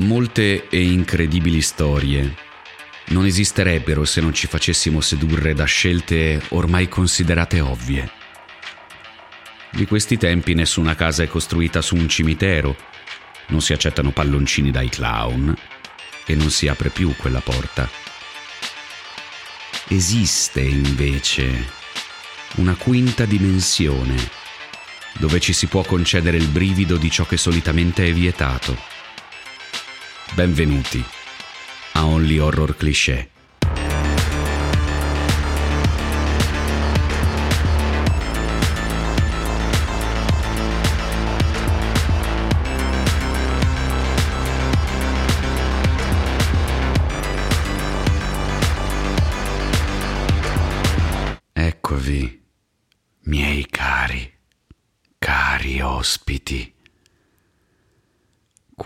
Molte e incredibili storie non esisterebbero se non ci facessimo sedurre da scelte ormai considerate ovvie. Di questi tempi nessuna casa è costruita su un cimitero, non si accettano palloncini dai clown e non si apre più quella porta. Esiste invece una quinta dimensione dove ci si può concedere il brivido di ciò che solitamente è vietato Benvenuti a Only Horror Cliché.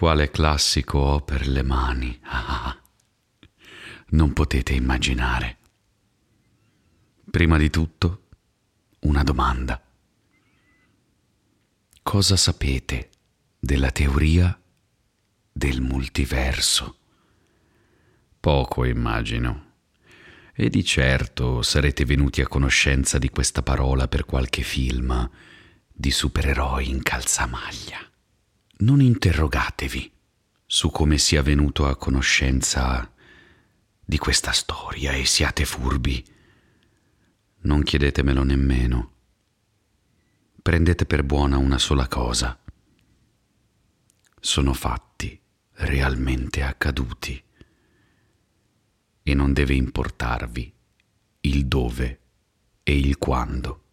Quale classico ho per le mani? Ah, non potete immaginare. Prima di tutto, una domanda. Cosa sapete della teoria del multiverso? Poco, immagino. E di certo sarete venuti a conoscenza di questa parola per qualche film di supereroi in calzamaglia non interrogatevi su come sia venuto a conoscenza di questa storia e siate furbi. Non chiedetemelo nemmeno. Prendete per buona una sola cosa. Sono fatti realmente accaduti e non deve importarvi il dove e il quando.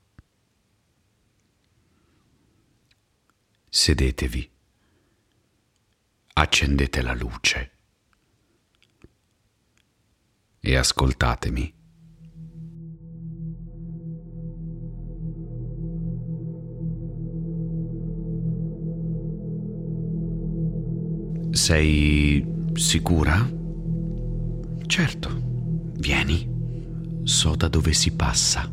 Sedetevi accendete la luce e ascoltatemi. Sei sicura? Certo, vieni, so da dove si passa.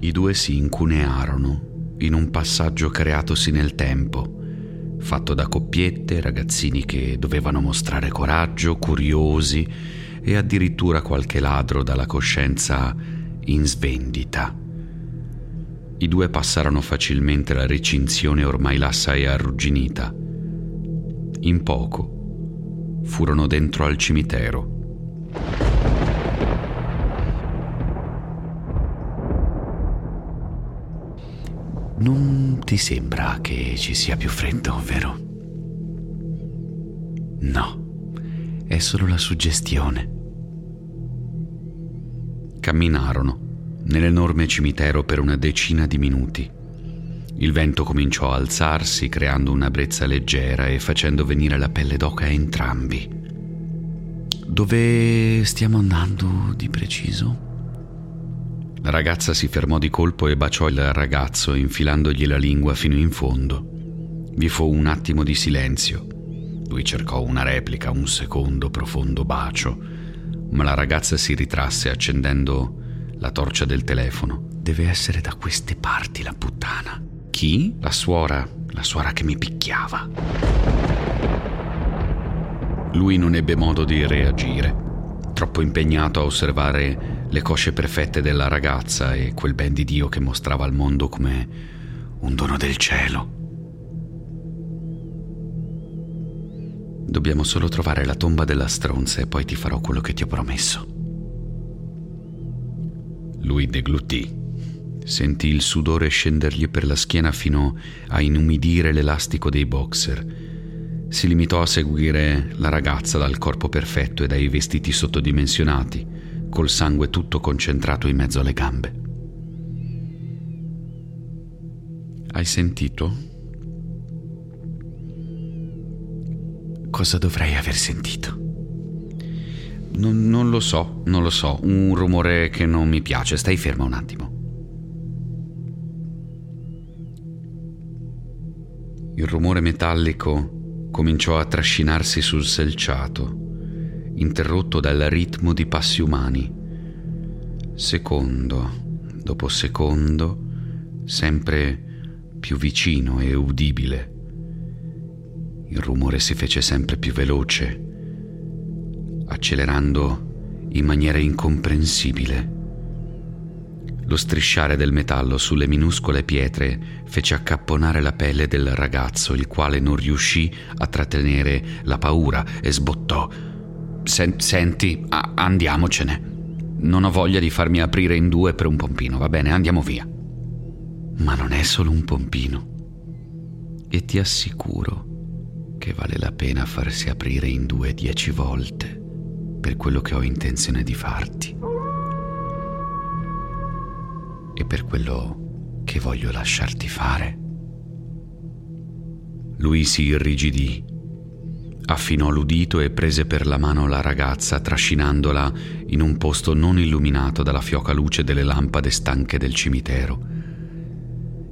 I due si incunearono in un passaggio creatosi nel tempo fatto da coppiette, ragazzini che dovevano mostrare coraggio, curiosi e addirittura qualche ladro dalla coscienza in svendita. I due passarono facilmente la recinzione ormai lassa e arrugginita. In poco furono dentro al cimitero. Non ti sembra che ci sia più freddo, vero? No, è solo la suggestione. Camminarono nell'enorme cimitero per una decina di minuti. Il vento cominciò a alzarsi, creando una brezza leggera e facendo venire la pelle d'oca a entrambi. Dove stiamo andando di preciso? La ragazza si fermò di colpo e baciò il ragazzo infilandogli la lingua fino in fondo. Vi fu un attimo di silenzio. Lui cercò una replica, un secondo profondo bacio, ma la ragazza si ritrasse accendendo la torcia del telefono. Deve essere da queste parti la puttana. Chi? La suora, la suora che mi picchiava. Lui non ebbe modo di reagire, troppo impegnato a osservare le cosce perfette della ragazza e quel ben di Dio che mostrava al mondo come un dono del cielo. Dobbiamo solo trovare la tomba della stronza e poi ti farò quello che ti ho promesso. Lui deglutì. Sentì il sudore scendergli per la schiena fino a inumidire l'elastico dei boxer. Si limitò a seguire la ragazza dal corpo perfetto e dai vestiti sottodimensionati col sangue tutto concentrato in mezzo alle gambe. Hai sentito? Cosa dovrei aver sentito? Non, non, lo so, non lo so, un rumore che non mi piace. Stai ferma un attimo. Il rumore metallico cominciò a trascinarsi sul selciato interrotto dal ritmo di passi umani. Secondo dopo secondo, sempre più vicino e udibile. Il rumore si fece sempre più veloce, accelerando in maniera incomprensibile. Lo strisciare del metallo sulle minuscole pietre fece accapponare la pelle del ragazzo, il quale non riuscì a trattenere la paura e sbottò. Sen- senti, a- andiamocene. Non ho voglia di farmi aprire in due per un pompino, va bene, andiamo via. Ma non è solo un pompino. E ti assicuro che vale la pena farsi aprire in due dieci volte per quello che ho intenzione di farti e per quello che voglio lasciarti fare. Lui si irrigidì, affinò l'udito e prese per la mano la ragazza, trascinandola in un posto non illuminato dalla fioca luce delle lampade stanche del cimitero.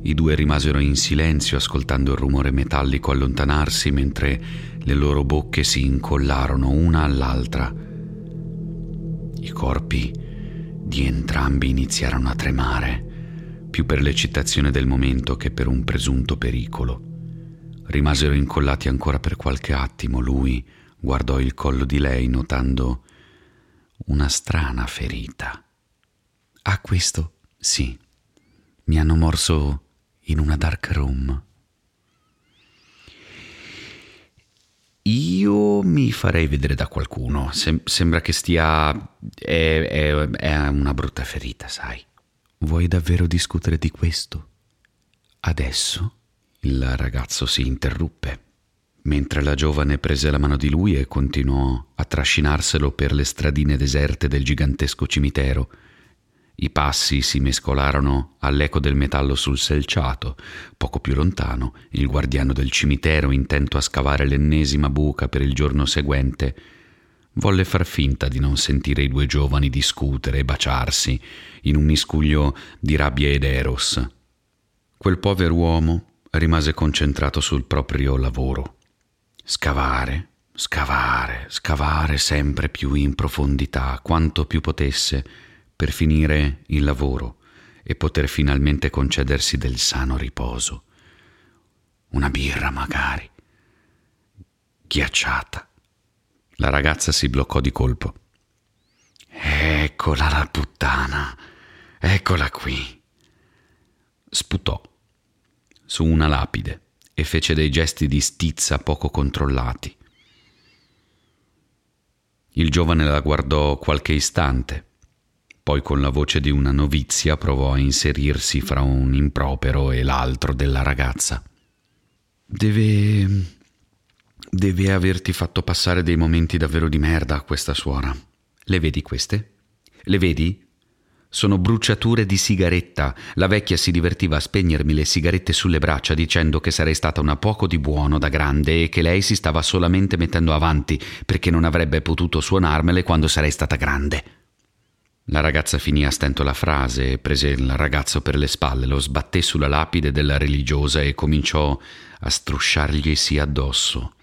I due rimasero in silenzio ascoltando il rumore metallico allontanarsi mentre le loro bocche si incollarono una all'altra. I corpi di entrambi iniziarono a tremare, più per l'eccitazione del momento che per un presunto pericolo. Rimasero incollati ancora per qualche attimo. Lui guardò il collo di lei notando una strana ferita. Ah, questo? Sì. Mi hanno morso in una dark room. Io mi farei vedere da qualcuno. Sem- sembra che stia. È, è, è una brutta ferita, sai. Vuoi davvero discutere di questo? Adesso? Il ragazzo si interruppe, mentre la giovane prese la mano di lui e continuò a trascinarselo per le stradine deserte del gigantesco cimitero i passi si mescolarono all'eco del metallo sul selciato. Poco più lontano, il guardiano del cimitero, intento a scavare l'ennesima buca per il giorno seguente, volle far finta di non sentire i due giovani discutere e baciarsi in un miscuglio di rabbia ed eros. Quel povero uomo rimase concentrato sul proprio lavoro. Scavare, scavare, scavare sempre più in profondità, quanto più potesse, per finire il lavoro e poter finalmente concedersi del sano riposo. Una birra magari, ghiacciata. La ragazza si bloccò di colpo. Eccola la puttana, eccola qui. Sputò su una lapide e fece dei gesti di stizza poco controllati. Il giovane la guardò qualche istante poi con la voce di una novizia provò a inserirsi fra un impropero e l'altro della ragazza. Deve. deve averti fatto passare dei momenti davvero di merda a questa suora. Le vedi queste? Le vedi? Sono bruciature di sigaretta. La vecchia si divertiva a spegnermi le sigarette sulle braccia dicendo che sarei stata una poco di buono da grande e che lei si stava solamente mettendo avanti perché non avrebbe potuto suonarmele quando sarei stata grande. La ragazza finì a stento la frase, prese il ragazzo per le spalle, lo sbatté sulla lapide della religiosa e cominciò a strusciarglisi addosso.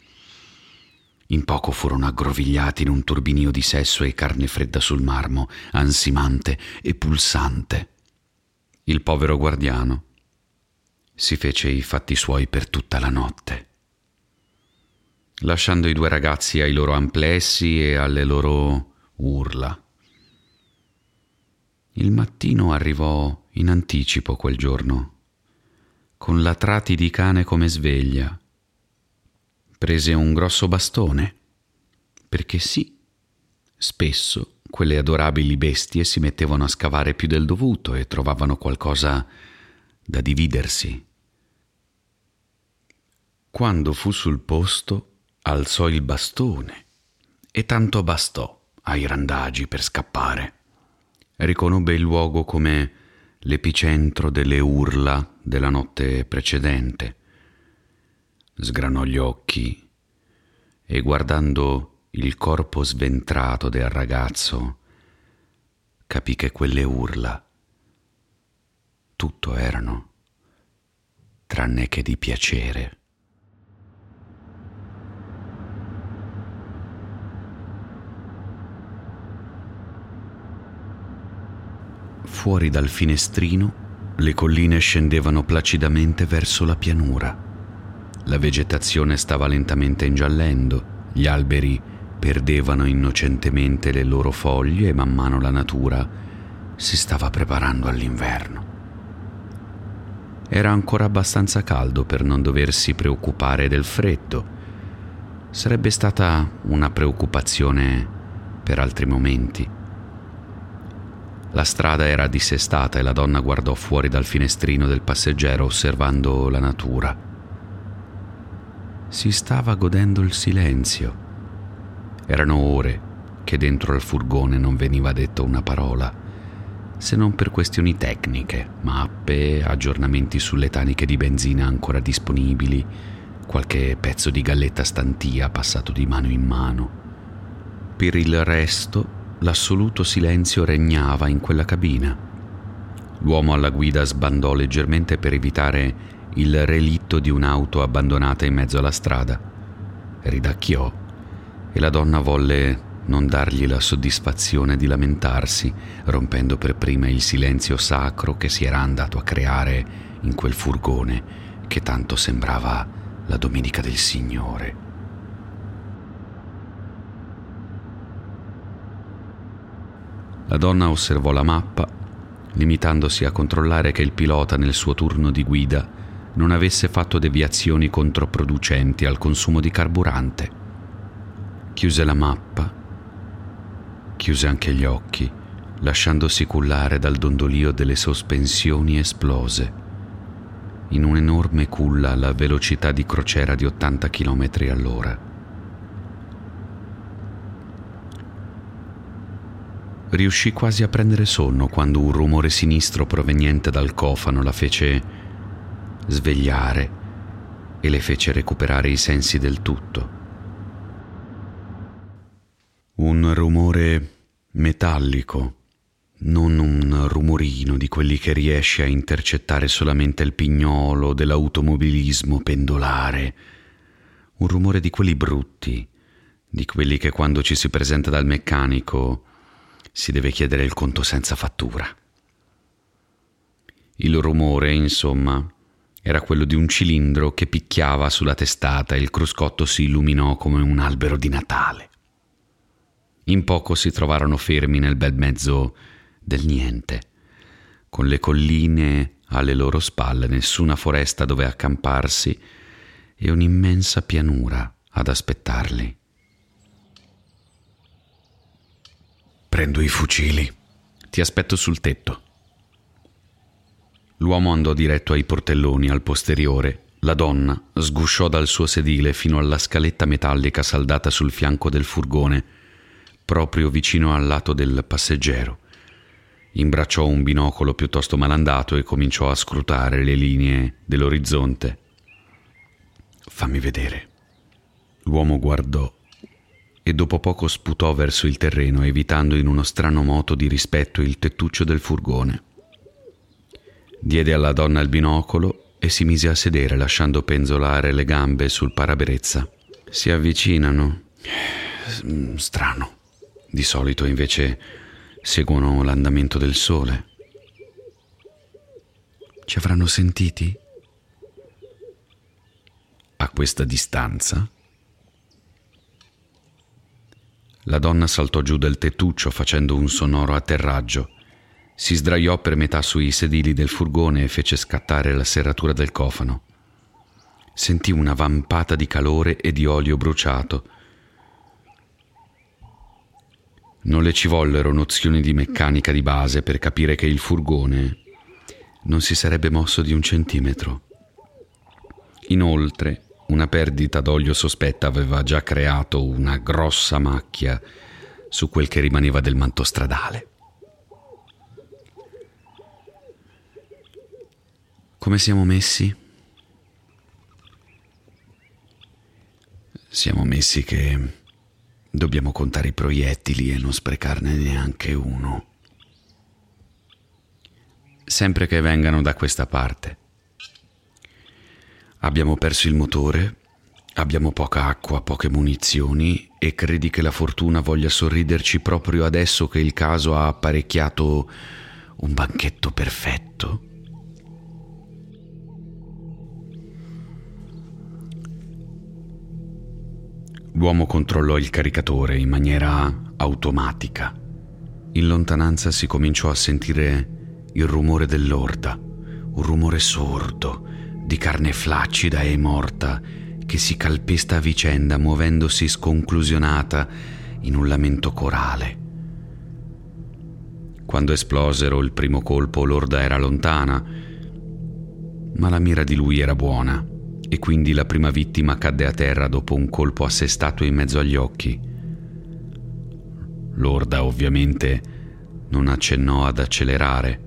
In poco furono aggrovigliati in un turbinio di sesso e carne fredda sul marmo, ansimante e pulsante. Il povero guardiano si fece i fatti suoi per tutta la notte, lasciando i due ragazzi ai loro amplessi e alle loro urla. Il mattino arrivò in anticipo quel giorno, con latrati di cane come sveglia. Prese un grosso bastone, perché sì, spesso quelle adorabili bestie si mettevano a scavare più del dovuto e trovavano qualcosa da dividersi. Quando fu sul posto, alzò il bastone e tanto bastò ai randagi per scappare riconobbe il luogo come l'epicentro delle urla della notte precedente. Sgranò gli occhi e guardando il corpo sventrato del ragazzo capì che quelle urla tutto erano tranne che di piacere. Fuori dal finestrino le colline scendevano placidamente verso la pianura. La vegetazione stava lentamente ingiallendo, gli alberi perdevano innocentemente le loro foglie e man mano la natura si stava preparando all'inverno. Era ancora abbastanza caldo per non doversi preoccupare del freddo. Sarebbe stata una preoccupazione per altri momenti. La strada era dissestata e la donna guardò fuori dal finestrino del passeggero osservando la natura. Si stava godendo il silenzio. Erano ore che dentro al furgone non veniva detta una parola se non per questioni tecniche, mappe, aggiornamenti sulle taniche di benzina ancora disponibili, qualche pezzo di galletta stantia passato di mano in mano. Per il resto, l'assoluto silenzio regnava in quella cabina. L'uomo alla guida sbandò leggermente per evitare il relitto di un'auto abbandonata in mezzo alla strada. Ridacchiò e la donna volle non dargli la soddisfazione di lamentarsi, rompendo per prima il silenzio sacro che si era andato a creare in quel furgone che tanto sembrava la domenica del Signore. La donna osservò la mappa, limitandosi a controllare che il pilota nel suo turno di guida non avesse fatto deviazioni controproducenti al consumo di carburante. Chiuse la mappa chiuse anche gli occhi, lasciandosi cullare dal dondolio delle sospensioni esplose. In un'enorme culla alla velocità di crociera di 80 km all'ora. Riuscì quasi a prendere sonno quando un rumore sinistro proveniente dal cofano la fece svegliare e le fece recuperare i sensi del tutto. Un rumore metallico, non un rumorino di quelli che riesce a intercettare solamente il pignolo dell'automobilismo pendolare, un rumore di quelli brutti, di quelli che quando ci si presenta dal meccanico si deve chiedere il conto senza fattura. Il rumore, insomma, era quello di un cilindro che picchiava sulla testata e il cruscotto si illuminò come un albero di Natale. In poco si trovarono fermi nel bel mezzo del niente, con le colline alle loro spalle, nessuna foresta dove accamparsi e un'immensa pianura ad aspettarli. Prendo i fucili. Ti aspetto sul tetto. L'uomo andò diretto ai portelloni al posteriore. La donna sgusciò dal suo sedile fino alla scaletta metallica saldata sul fianco del furgone proprio vicino al lato del passeggero. Imbracciò un binocolo piuttosto malandato e cominciò a scrutare le linee dell'orizzonte. Fammi vedere. L'uomo guardò e dopo poco sputò verso il terreno, evitando in uno strano moto di rispetto il tettuccio del furgone. Diede alla donna il binocolo e si mise a sedere, lasciando penzolare le gambe sul parabrezza. Si avvicinano. Strano. Di solito invece seguono l'andamento del sole. Ci avranno sentiti? A questa distanza? La donna saltò giù del tettuccio facendo un sonoro atterraggio. Si sdraiò per metà sui sedili del furgone e fece scattare la serratura del cofano. Sentì una vampata di calore e di olio bruciato Non le ci vollero nozioni di meccanica di base per capire che il furgone non si sarebbe mosso di un centimetro. Inoltre, una perdita d'olio sospetta aveva già creato una grossa macchia su quel che rimaneva del manto stradale. Come siamo messi? Siamo messi che Dobbiamo contare i proiettili e non sprecarne neanche uno. Sempre che vengano da questa parte. Abbiamo perso il motore, abbiamo poca acqua, poche munizioni e credi che la fortuna voglia sorriderci proprio adesso che il caso ha apparecchiato un banchetto perfetto? L'uomo controllò il caricatore in maniera automatica. In lontananza si cominciò a sentire il rumore dell'orda, un rumore sordo, di carne flaccida e morta, che si calpesta a vicenda muovendosi sconclusionata in un lamento corale. Quando esplosero il primo colpo l'orda era lontana, ma la mira di lui era buona e quindi la prima vittima cadde a terra dopo un colpo assestato in mezzo agli occhi. L'orda ovviamente non accennò ad accelerare.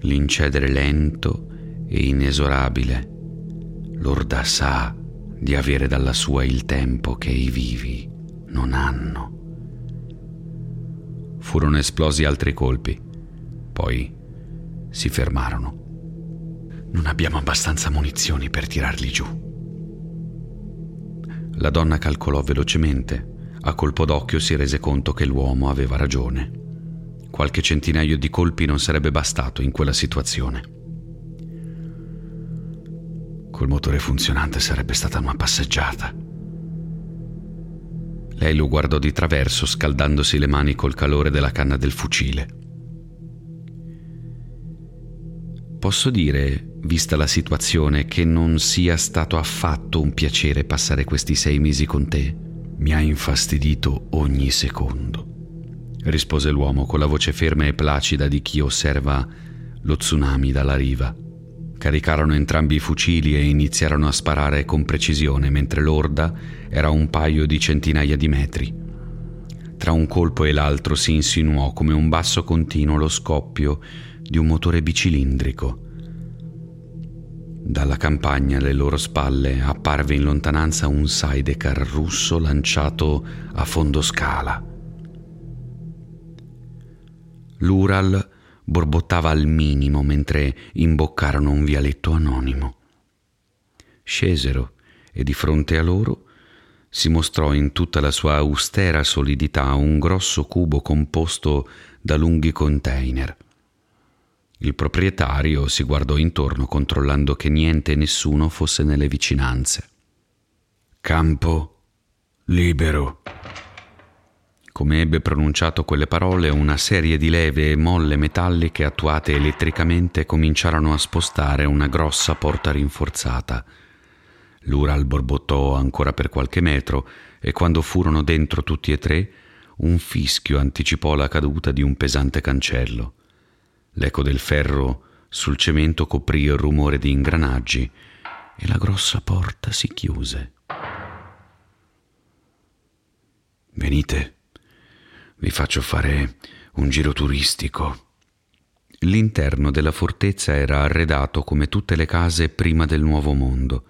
L'incedere lento e inesorabile. L'orda sa di avere dalla sua il tempo che i vivi non hanno. Furono esplosi altri colpi, poi si fermarono. Non abbiamo abbastanza munizioni per tirarli giù. La donna calcolò velocemente. A colpo d'occhio si rese conto che l'uomo aveva ragione. Qualche centinaio di colpi non sarebbe bastato in quella situazione. Col motore funzionante sarebbe stata una passeggiata. Lei lo guardò di traverso, scaldandosi le mani col calore della canna del fucile. Posso dire, vista la situazione, che non sia stato affatto un piacere passare questi sei mesi con te? Mi ha infastidito ogni secondo, rispose l'uomo con la voce ferma e placida di chi osserva lo tsunami dalla riva. Caricarono entrambi i fucili e iniziarono a sparare con precisione mentre l'orda era a un paio di centinaia di metri. Tra un colpo e l'altro si insinuò come un basso continuo lo scoppio di un motore bicilindrico. Dalla campagna alle loro spalle apparve in lontananza un sidecar russo lanciato a fondo scala. L'Ural borbottava al minimo mentre imboccarono un vialetto anonimo. Scesero e di fronte a loro si mostrò in tutta la sua austera solidità un grosso cubo composto da lunghi container. Il proprietario si guardò intorno controllando che niente e nessuno fosse nelle vicinanze. Campo libero. Come ebbe pronunciato quelle parole, una serie di leve e molle metalliche attuate elettricamente cominciarono a spostare una grossa porta rinforzata. L'Ural borbottò ancora per qualche metro e quando furono dentro tutti e tre, un fischio anticipò la caduta di un pesante cancello. L'eco del ferro sul cemento coprì il rumore di ingranaggi e la grossa porta si chiuse. Venite, vi faccio fare un giro turistico. L'interno della fortezza era arredato come tutte le case prima del Nuovo Mondo.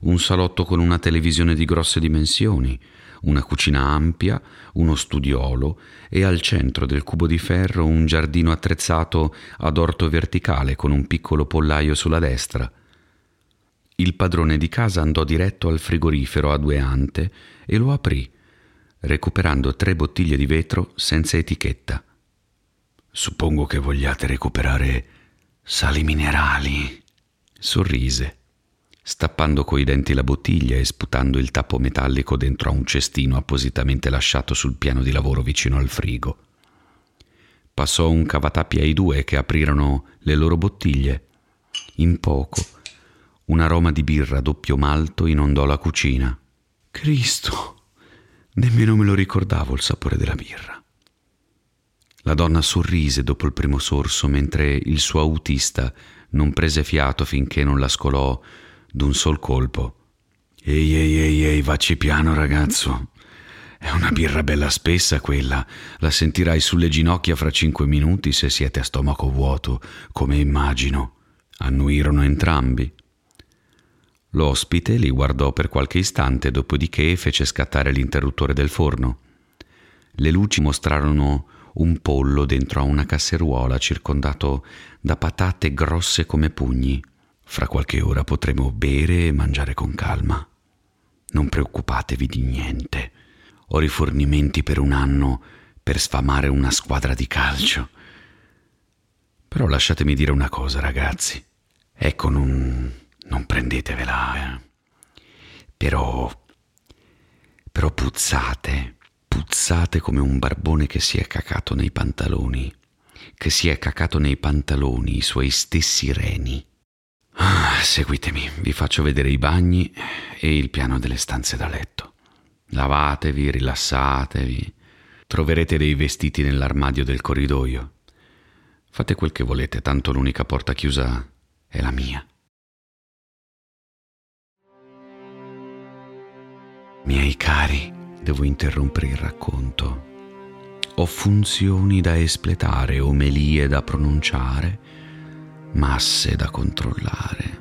Un salotto con una televisione di grosse dimensioni, una cucina ampia, uno studiolo e al centro del cubo di ferro un giardino attrezzato ad orto verticale con un piccolo pollaio sulla destra. Il padrone di casa andò diretto al frigorifero a due ante e lo aprì, recuperando tre bottiglie di vetro senza etichetta. Suppongo che vogliate recuperare sali minerali. Sorrise stappando coi denti la bottiglia e sputando il tappo metallico dentro a un cestino appositamente lasciato sul piano di lavoro vicino al frigo. Passò un cavatappi ai due che aprirono le loro bottiglie. In poco un aroma di birra doppio malto inondò la cucina. Cristo! Nemmeno me lo ricordavo il sapore della birra. La donna sorrise dopo il primo sorso mentre il suo autista non prese fiato finché non la scolò d'un sol colpo. Ehi, ehi, ehi, ehi, vacci piano, ragazzo. È una birra bella spessa quella. La sentirai sulle ginocchia fra cinque minuti se siete a stomaco vuoto, come immagino. Annuirono entrambi. L'ospite li guardò per qualche istante, dopodiché fece scattare l'interruttore del forno. Le luci mostrarono un pollo dentro a una casseruola circondato da patate grosse come pugni. Fra qualche ora potremo bere e mangiare con calma. Non preoccupatevi di niente. Ho rifornimenti per un anno per sfamare una squadra di calcio. Però lasciatemi dire una cosa, ragazzi. Ecco, non, non prendetevela. Eh. Però Però puzzate, puzzate come un barbone che si è cacato nei pantaloni, che si è cacato nei pantaloni i suoi stessi reni. Ah, seguitemi, vi faccio vedere i bagni e il piano delle stanze da letto. Lavatevi, rilassatevi, troverete dei vestiti nell'armadio del corridoio. Fate quel che volete, tanto l'unica porta chiusa è la mia. Miei cari, devo interrompere il racconto. Ho funzioni da espletare, omelie da pronunciare, masse da controllare.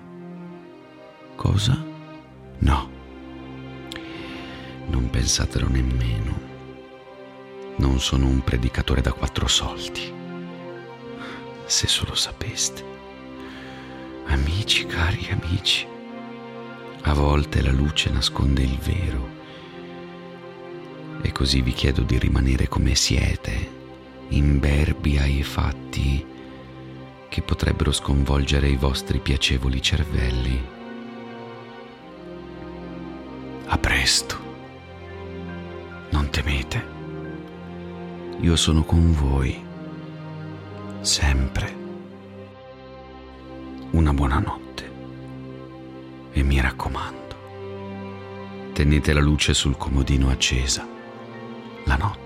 Cosa? No. Non pensatelo nemmeno. Non sono un predicatore da quattro soldi. Se solo sapeste. Amici, cari amici, a volte la luce nasconde il vero e così vi chiedo di rimanere come siete, imberbi ai fatti che potrebbero sconvolgere i vostri piacevoli cervelli. A presto. Non temete. Io sono con voi. Sempre. Una buona notte. E mi raccomando, tenete la luce sul comodino accesa la notte.